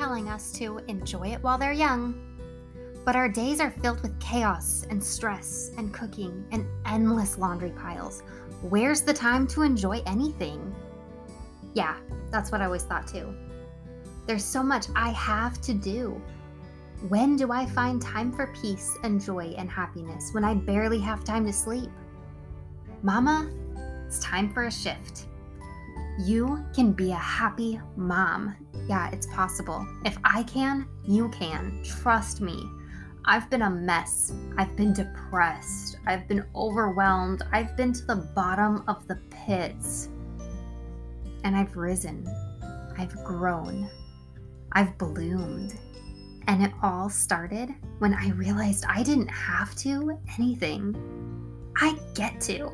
telling us to enjoy it while they're young. But our days are filled with chaos and stress and cooking and endless laundry piles. Where's the time to enjoy anything? Yeah, that's what I always thought too. There's so much I have to do. When do I find time for peace and joy and happiness when I barely have time to sleep? Mama, it's time for a shift. You can be a happy mom. Yeah, it's possible. If I can, you can. Trust me. I've been a mess. I've been depressed. I've been overwhelmed. I've been to the bottom of the pits. And I've risen. I've grown. I've bloomed. And it all started when I realized I didn't have to anything. I get to.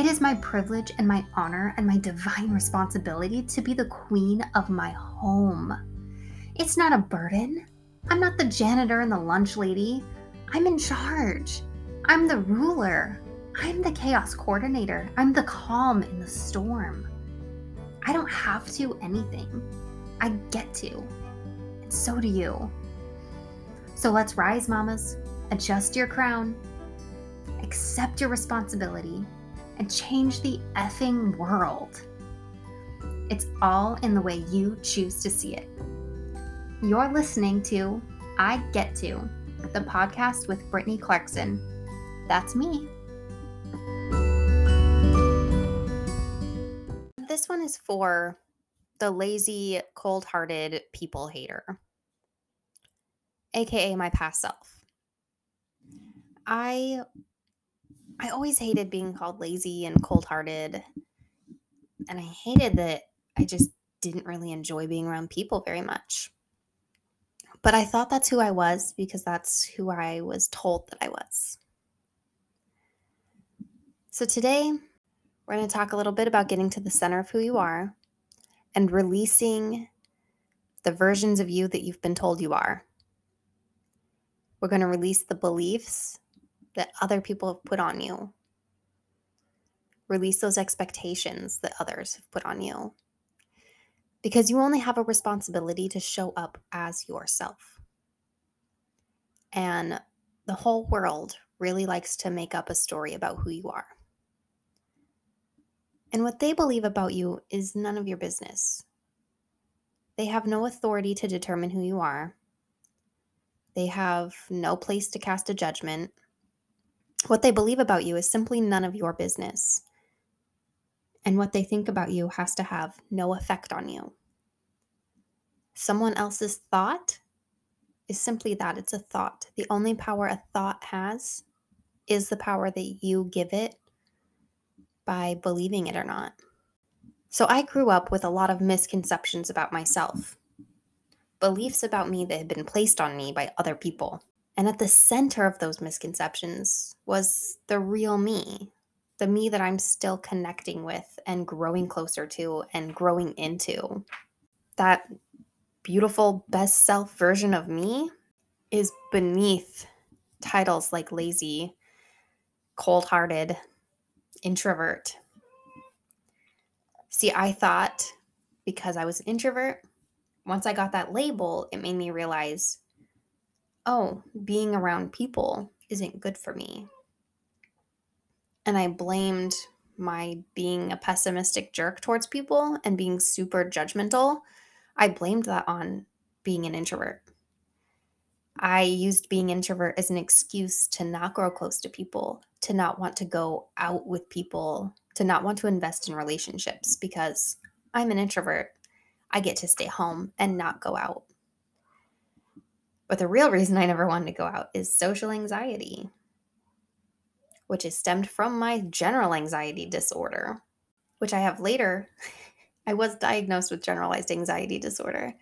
It is my privilege and my honor and my divine responsibility to be the queen of my home. It's not a burden. I'm not the janitor and the lunch lady. I'm in charge. I'm the ruler. I'm the chaos coordinator. I'm the calm in the storm. I don't have to anything. I get to. And so do you. So let's rise, mamas. Adjust your crown. Accept your responsibility and change the effing world. It's all in the way you choose to see it. You're listening to I Get To, the podcast with Brittany Clarkson. That's me. This one is for the lazy, cold hearted people hater, aka my past self. I I always hated being called lazy and cold hearted. And I hated that I just didn't really enjoy being around people very much. But I thought that's who I was because that's who I was told that I was. So today, we're going to talk a little bit about getting to the center of who you are and releasing the versions of you that you've been told you are. We're going to release the beliefs that other people have put on you. Release those expectations that others have put on you. Because you only have a responsibility to show up as yourself. And the whole world really likes to make up a story about who you are. And what they believe about you is none of your business. They have no authority to determine who you are. They have no place to cast a judgment. What they believe about you is simply none of your business. And what they think about you has to have no effect on you. Someone else's thought is simply that it's a thought. The only power a thought has is the power that you give it by believing it or not. So I grew up with a lot of misconceptions about myself, beliefs about me that had been placed on me by other people. And at the center of those misconceptions was the real me, the me that I'm still connecting with and growing closer to and growing into. That beautiful best self version of me is beneath titles like lazy, cold hearted, introvert. See, I thought because I was an introvert, once I got that label, it made me realize oh, being around people isn't good for me. And I blamed my being a pessimistic jerk towards people and being super judgmental. I blamed that on being an introvert. I used being introvert as an excuse to not grow close to people, to not want to go out with people, to not want to invest in relationships because I'm an introvert. I get to stay home and not go out. But the real reason I never wanted to go out is social anxiety, which is stemmed from my general anxiety disorder, which I have later. I was diagnosed with generalized anxiety disorder,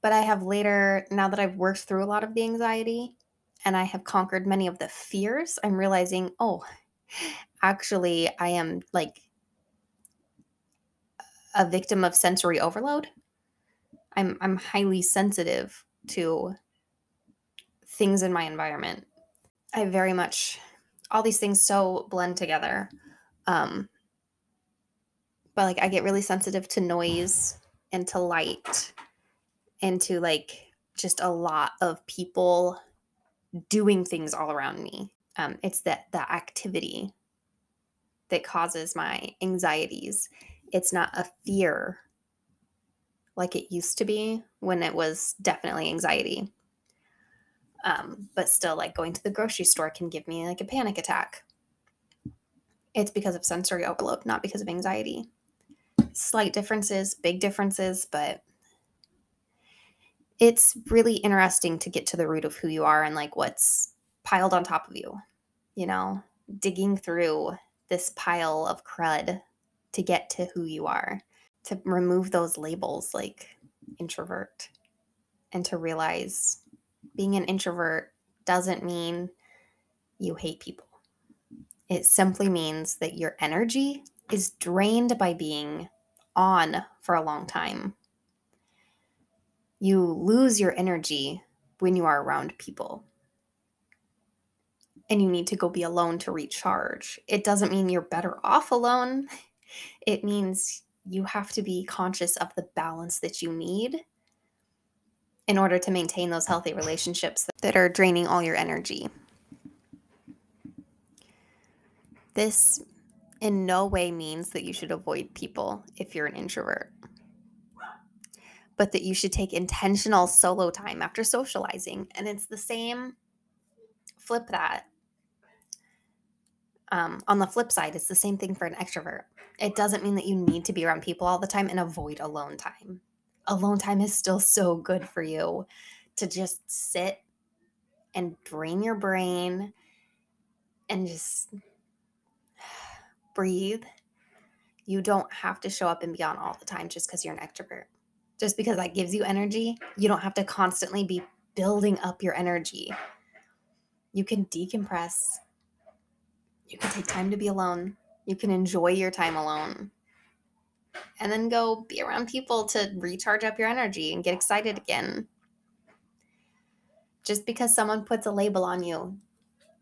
but I have later, now that I've worked through a lot of the anxiety and I have conquered many of the fears, I'm realizing, oh, actually, I am like a victim of sensory overload. I'm I'm highly sensitive to things in my environment. I very much all these things so blend together. Um but like I get really sensitive to noise and to light and to like just a lot of people doing things all around me. Um, it's that the activity that causes my anxieties. It's not a fear like it used to be when it was definitely anxiety. Um, but still, like going to the grocery store can give me like a panic attack. It's because of sensory overload, not because of anxiety. Slight differences, big differences, but it's really interesting to get to the root of who you are and like what's piled on top of you. You know, digging through this pile of crud to get to who you are, to remove those labels like introvert, and to realize being an introvert doesn't mean you hate people. It simply means that your energy is drained by being on for a long time. You lose your energy when you are around people. And you need to go be alone to recharge. It doesn't mean you're better off alone. It means you have to be conscious of the balance that you need in order to maintain those healthy relationships that are draining all your energy. This in no way means that you should avoid people if you're an introvert, but that you should take intentional solo time after socializing. And it's the same, flip that. Um, on the flip side, it's the same thing for an extrovert. It doesn't mean that you need to be around people all the time and avoid alone time alone time is still so good for you to just sit and drain your brain and just breathe. You don't have to show up and be on all the time just because you're an extrovert. Just because that gives you energy, you don't have to constantly be building up your energy. You can decompress. You can take time to be alone. You can enjoy your time alone and then go be around people to recharge up your energy and get excited again. Just because someone puts a label on you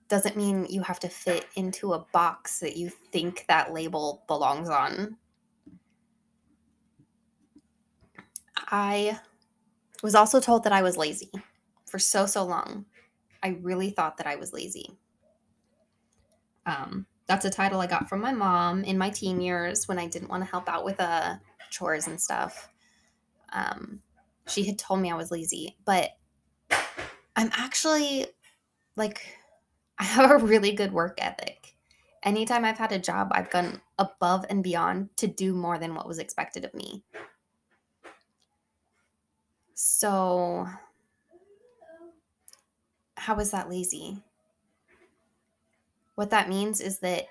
doesn't mean you have to fit into a box that you think that label belongs on. I was also told that I was lazy for so, so long. I really thought that I was lazy. Um, that's a title I got from my mom in my teen years when I didn't want to help out with uh, chores and stuff. Um, she had told me I was lazy, but I'm actually like, I have a really good work ethic. Anytime I've had a job, I've gone above and beyond to do more than what was expected of me. So, how is that lazy? What that means is that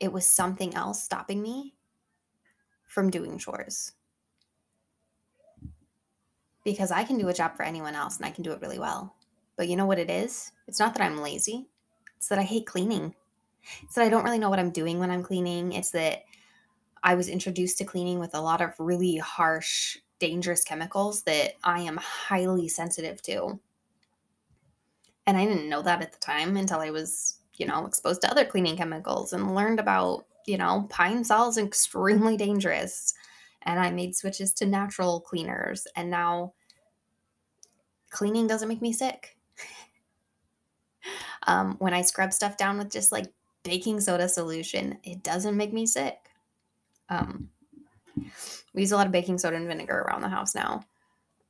it was something else stopping me from doing chores. Because I can do a job for anyone else and I can do it really well. But you know what it is? It's not that I'm lazy, it's that I hate cleaning. It's that I don't really know what I'm doing when I'm cleaning. It's that I was introduced to cleaning with a lot of really harsh, dangerous chemicals that I am highly sensitive to. And I didn't know that at the time until I was, you know, exposed to other cleaning chemicals and learned about, you know, Pine-Sol is extremely dangerous. And I made switches to natural cleaners. And now cleaning doesn't make me sick. um, when I scrub stuff down with just like baking soda solution, it doesn't make me sick. Um, we use a lot of baking soda and vinegar around the house now.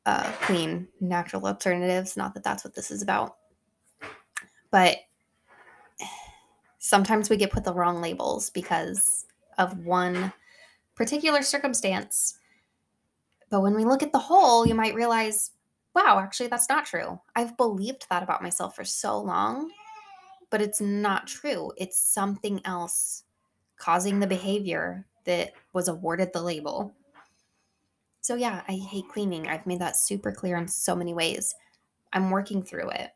Uh, clean, natural alternatives. Not that that's what this is about. But sometimes we get put the wrong labels because of one particular circumstance. But when we look at the whole, you might realize, wow, actually, that's not true. I've believed that about myself for so long, but it's not true. It's something else causing the behavior that was awarded the label. So, yeah, I hate cleaning. I've made that super clear in so many ways. I'm working through it.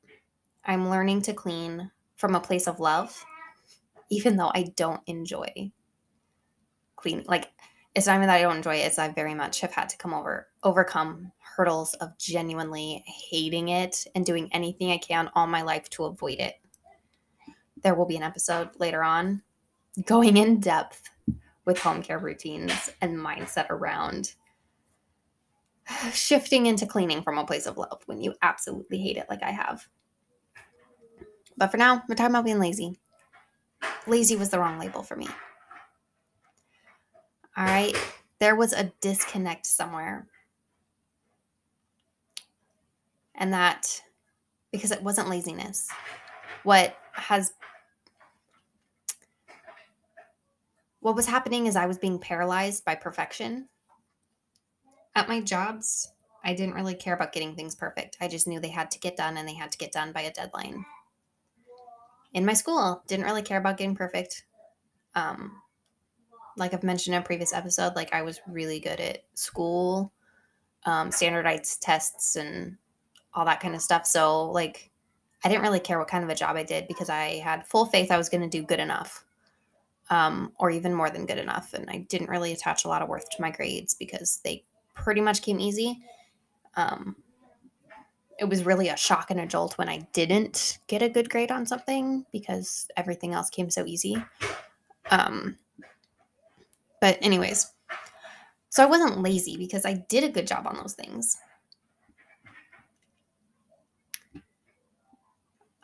I'm learning to clean from a place of love, even though I don't enjoy cleaning. Like, it's not even that I don't enjoy it, it's I very much have had to come over, overcome hurdles of genuinely hating it and doing anything I can all my life to avoid it. There will be an episode later on going in depth with home care routines and mindset around shifting into cleaning from a place of love when you absolutely hate it like I have. But for now, we're talking about being lazy. Lazy was the wrong label for me. All right. There was a disconnect somewhere. And that, because it wasn't laziness, what has what was happening is I was being paralyzed by perfection. At my jobs, I didn't really care about getting things perfect. I just knew they had to get done and they had to get done by a deadline. In my school, didn't really care about getting perfect. Um, like I've mentioned in a previous episode, like I was really good at school, um, standardized tests, and all that kind of stuff. So, like, I didn't really care what kind of a job I did because I had full faith I was going to do good enough, um, or even more than good enough. And I didn't really attach a lot of worth to my grades because they pretty much came easy. Um, it was really a shock and a jolt when I didn't get a good grade on something because everything else came so easy. Um, but, anyways, so I wasn't lazy because I did a good job on those things.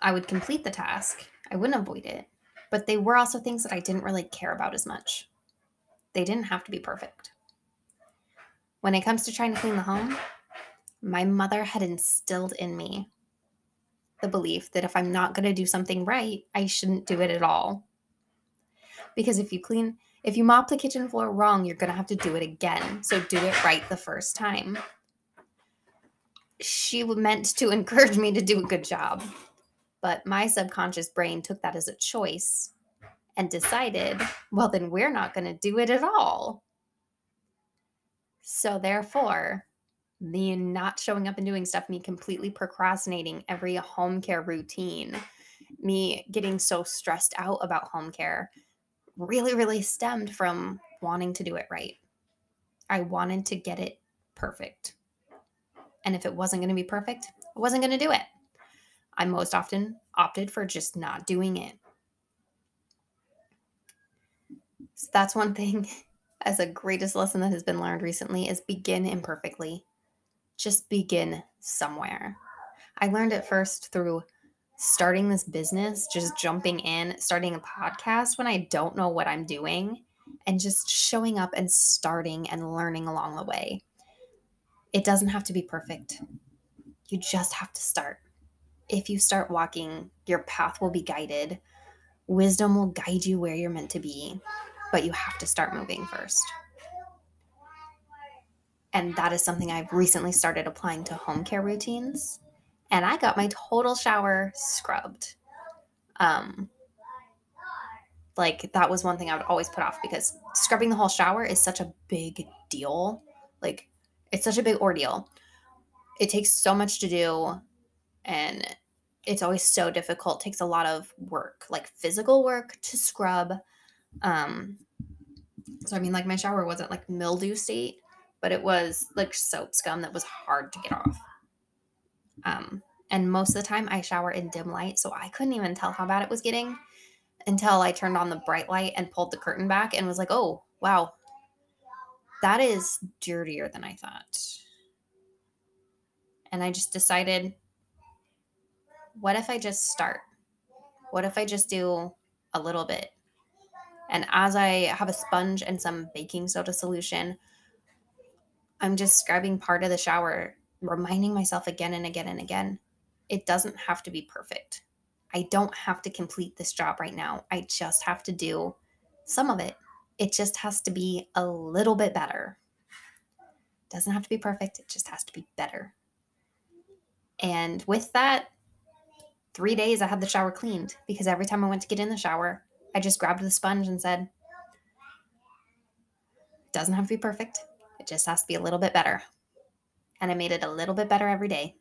I would complete the task, I wouldn't avoid it, but they were also things that I didn't really care about as much. They didn't have to be perfect. When it comes to trying to clean the home, my mother had instilled in me the belief that if I'm not going to do something right, I shouldn't do it at all. Because if you clean, if you mop the kitchen floor wrong, you're going to have to do it again. So do it right the first time. She meant to encourage me to do a good job. But my subconscious brain took that as a choice and decided, well, then we're not going to do it at all. So, therefore, me not showing up and doing stuff, me completely procrastinating every home care routine, me getting so stressed out about home care really, really stemmed from wanting to do it right. I wanted to get it perfect. And if it wasn't going to be perfect, I wasn't going to do it. I most often opted for just not doing it. So that's one thing as a greatest lesson that has been learned recently is begin imperfectly. Just begin somewhere. I learned it first through starting this business, just jumping in, starting a podcast when I don't know what I'm doing, and just showing up and starting and learning along the way. It doesn't have to be perfect. You just have to start if you start walking, your path will be guided. Wisdom will guide you where you're meant to be, but you have to start moving first. And that is something I've recently started applying to home care routines. And I got my total shower scrubbed. Um, like that was one thing I would always put off because scrubbing the whole shower is such a big deal. Like it's such a big ordeal. It takes so much to do and it's always so difficult. It takes a lot of work, like physical work to scrub. Um, so I mean, like my shower wasn't like mildew state, but it was like soap scum that was hard to get off. Um, and most of the time I shower in dim light, so I couldn't even tell how bad it was getting until I turned on the bright light and pulled the curtain back and was like, oh, wow, that is dirtier than I thought. And I just decided what if I just start? What if I just do a little bit? And as I have a sponge and some baking soda solution, I'm just scrubbing part of the shower, reminding myself again and again and again it doesn't have to be perfect. I don't have to complete this job right now. I just have to do some of it. It just has to be a little bit better. Doesn't have to be perfect, it just has to be better. And with that, three days I had the shower cleaned because every time I went to get in the shower, I just grabbed the sponge and said, doesn't have to be perfect. Just has to be a little bit better. And I made it a little bit better every day.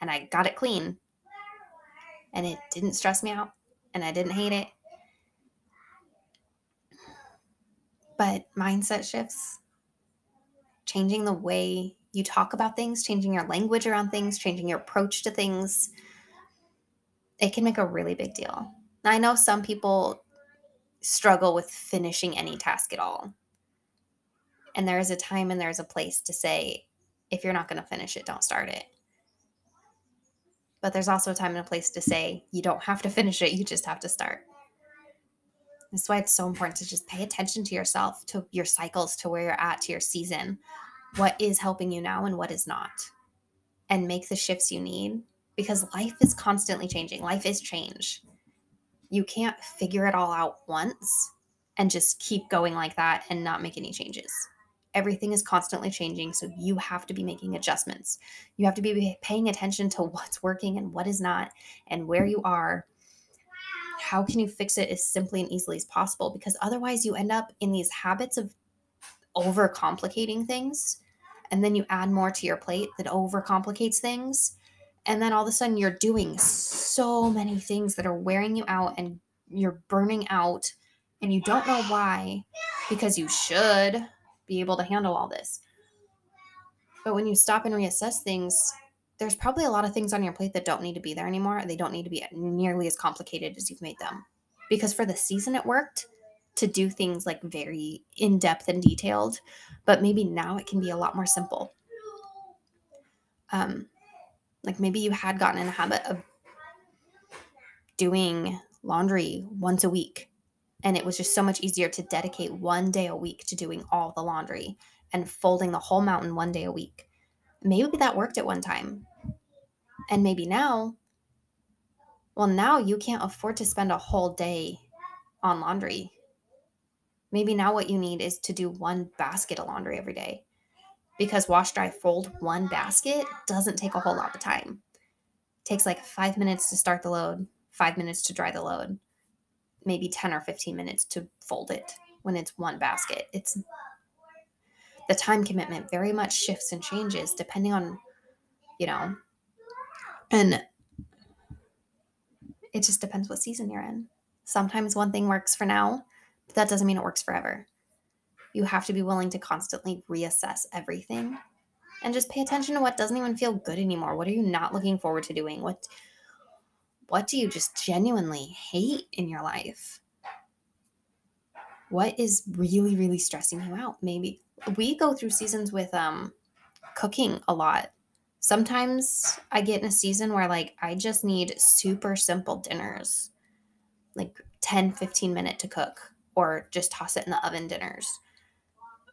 And I got it clean. And it didn't stress me out. And I didn't hate it. But mindset shifts, changing the way you talk about things, changing your language around things, changing your approach to things it can make a really big deal. I know some people struggle with finishing any task at all. And there is a time and there's a place to say, If you're not going to finish it, don't start it. But there's also a time and a place to say you don't have to finish it, you just have to start. That's why it's so important to just pay attention to yourself, to your cycles, to where you're at, to your season. What is helping you now and what is not. And make the shifts you need because life is constantly changing. Life is change. You can't figure it all out once and just keep going like that and not make any changes. Everything is constantly changing, so you have to be making adjustments. You have to be paying attention to what's working and what is not, and where you are. How can you fix it as simply and easily as possible? Because otherwise, you end up in these habits of overcomplicating things, and then you add more to your plate that overcomplicates things. And then all of a sudden, you're doing so many things that are wearing you out and you're burning out and you don't know why because you should be able to handle all this. But when you stop and reassess things, there's probably a lot of things on your plate that don't need to be there anymore. They don't need to be nearly as complicated as you've made them. Because for the season, it worked to do things like very in depth and detailed, but maybe now it can be a lot more simple. Um, like maybe you had gotten in a habit of doing laundry once a week and it was just so much easier to dedicate one day a week to doing all the laundry and folding the whole mountain one day a week. Maybe that worked at one time. And maybe now, well, now you can't afford to spend a whole day on laundry. Maybe now what you need is to do one basket of laundry every day because wash, dry, fold one basket doesn't take a whole lot of time. It takes like five minutes to start the load, five minutes to dry the load maybe 10 or 15 minutes to fold it when it's one basket. It's the time commitment very much shifts and changes depending on, you know, and it just depends what season you're in. Sometimes one thing works for now, but that doesn't mean it works forever. You have to be willing to constantly reassess everything and just pay attention to what doesn't even feel good anymore. What are you not looking forward to doing? What what do you just genuinely hate in your life? What is really, really stressing you out? Maybe we go through seasons with um cooking a lot. Sometimes I get in a season where like I just need super simple dinners. Like 10, 15 minute to cook or just toss it in the oven dinners.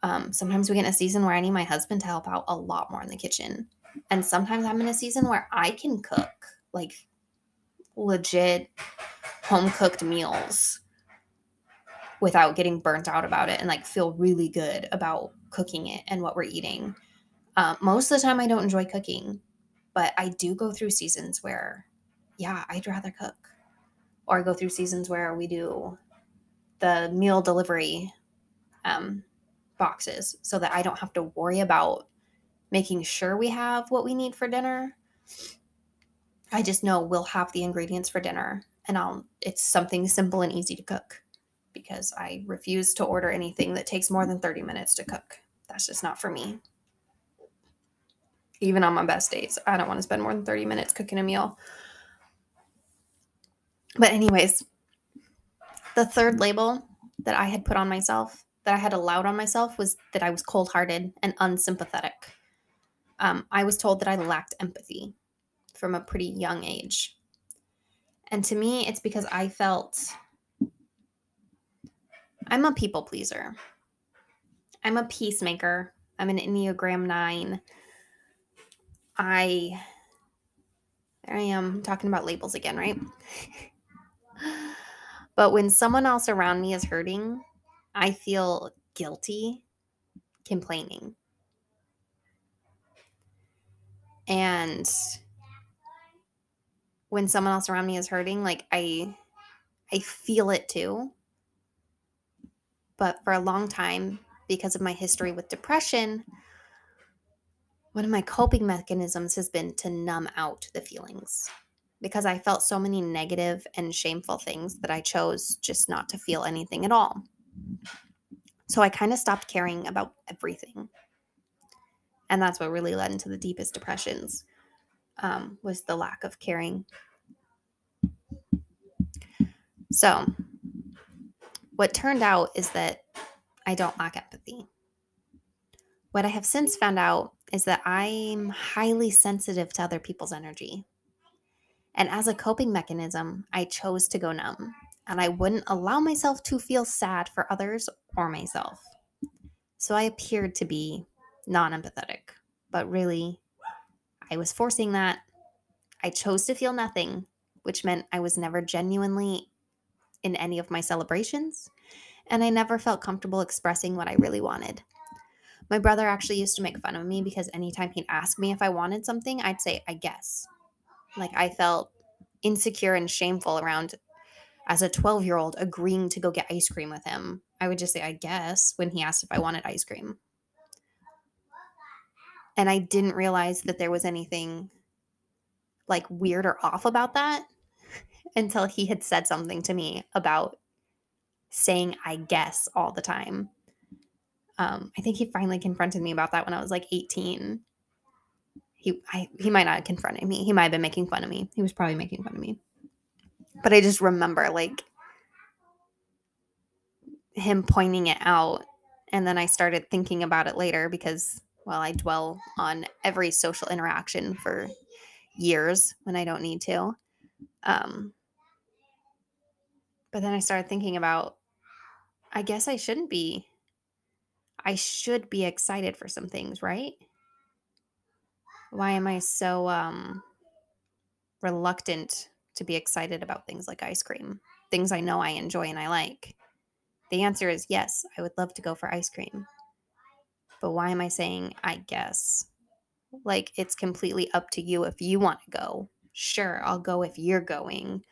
Um, sometimes we get in a season where I need my husband to help out a lot more in the kitchen. And sometimes I'm in a season where I can cook like legit home cooked meals without getting burnt out about it and like feel really good about cooking it and what we're eating. Uh, most of the time, I don't enjoy cooking, but I do go through seasons where, yeah, I'd rather cook. Or I go through seasons where we do the meal delivery um, boxes so that I don't have to worry about making sure we have what we need for dinner I just know we'll have the ingredients for dinner and I'll it's something simple and easy to cook because I refuse to order anything that takes more than 30 minutes to cook. That's just not for me. Even on my best days, I don't want to spend more than 30 minutes cooking a meal. But anyways, the third label that I had put on myself, that I had allowed on myself was that I was cold-hearted and unsympathetic. Um, I was told that I lacked empathy from a pretty young age. And to me, it's because I felt I'm a people pleaser. I'm a peacemaker. I'm an Enneagram 9. I there I am talking about labels again, right? but when someone else around me is hurting, I feel guilty complaining. And when someone else around me is hurting, like I I feel it too. But for a long time, because of my history with depression, one of my coping mechanisms has been to numb out the feelings because I felt so many negative and shameful things that I chose just not to feel anything at all. So I kind of stopped caring about everything. And that's what really led into the deepest depressions um, was the lack of caring. So, what turned out is that I don't lack empathy. What I have since found out is that I'm highly sensitive to other people's energy. And as a coping mechanism, I chose to go numb, and I wouldn't allow myself to feel sad for others or myself. So I appeared to be non empathetic, but really, I was forcing that. I chose to feel nothing, which meant I was never genuinely in any of my celebrations, and I never felt comfortable expressing what I really wanted. My brother actually used to make fun of me because anytime he'd ask me if I wanted something, I'd say, I guess. Like I felt insecure and shameful around as a 12 year old agreeing to go get ice cream with him. I would just say, I guess, when he asked if I wanted ice cream. And I didn't realize that there was anything like weird or off about that until he had said something to me about saying I guess all the time. Um, I think he finally confronted me about that when I was like 18. He I, he might not have confronted me. He might have been making fun of me. He was probably making fun of me. But I just remember like him pointing it out and then I started thinking about it later because well, I dwell on every social interaction for years when I don't need to. Um, but then I started thinking about I guess I shouldn't be I should be excited for some things, right? Why am I so um reluctant to be excited about things like ice cream? Things I know I enjoy and I like. The answer is yes, I would love to go for ice cream. But why am I saying I guess? Like it's completely up to you if you want to go. Sure, I'll go if you're going.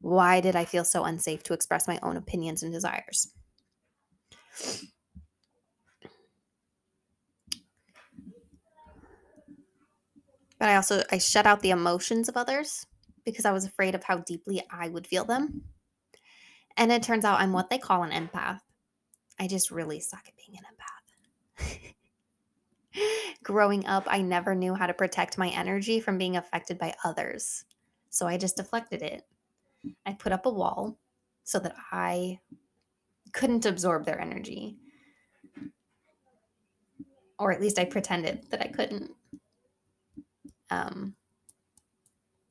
Why did I feel so unsafe to express my own opinions and desires? But I also I shut out the emotions of others because I was afraid of how deeply I would feel them. And it turns out I'm what they call an empath. I just really suck at being an empath. Growing up, I never knew how to protect my energy from being affected by others. So I just deflected it. I put up a wall so that I couldn't absorb their energy. Or at least I pretended that I couldn't. Um,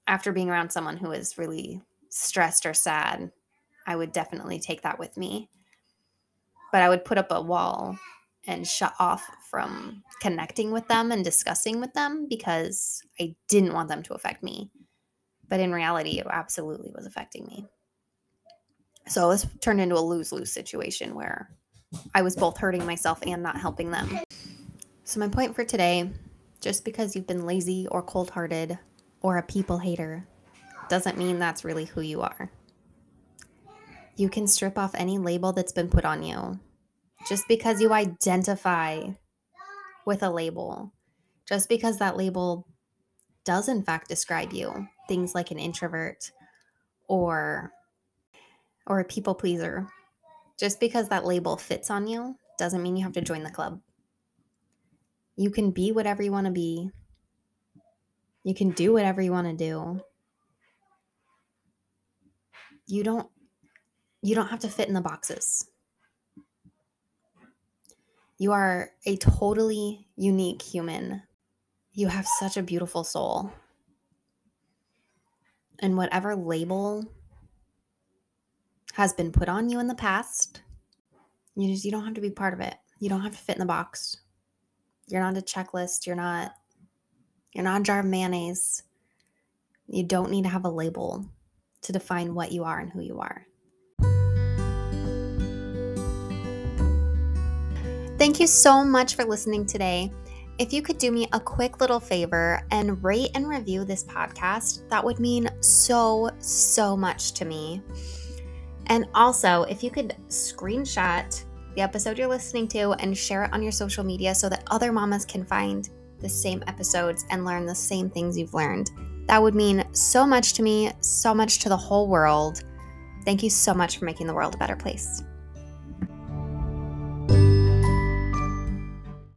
after being around someone who is really stressed or sad, I would definitely take that with me. But I would put up a wall and shut off from connecting with them and discussing with them because I didn't want them to affect me. But in reality, it absolutely was affecting me. So this turned into a lose lose situation where I was both hurting myself and not helping them. So, my point for today just because you've been lazy or cold hearted or a people hater doesn't mean that's really who you are. You can strip off any label that's been put on you. Just because you identify with a label, just because that label does in fact describe you, things like an introvert or or a people pleaser. Just because that label fits on you doesn't mean you have to join the club. You can be whatever you want to be. You can do whatever you want to do. You don't you don't have to fit in the boxes. You are a totally unique human. You have such a beautiful soul. And whatever label has been put on you in the past. You just you don't have to be part of it. You don't have to fit in the box. You're not a checklist. You're not you're not a jar of mayonnaise. You don't need to have a label to define what you are and who you are. Thank you so much for listening today. If you could do me a quick little favor and rate and review this podcast, that would mean so, so much to me. And also, if you could screenshot the episode you're listening to and share it on your social media so that other mamas can find the same episodes and learn the same things you've learned. That would mean so much to me, so much to the whole world. Thank you so much for making the world a better place.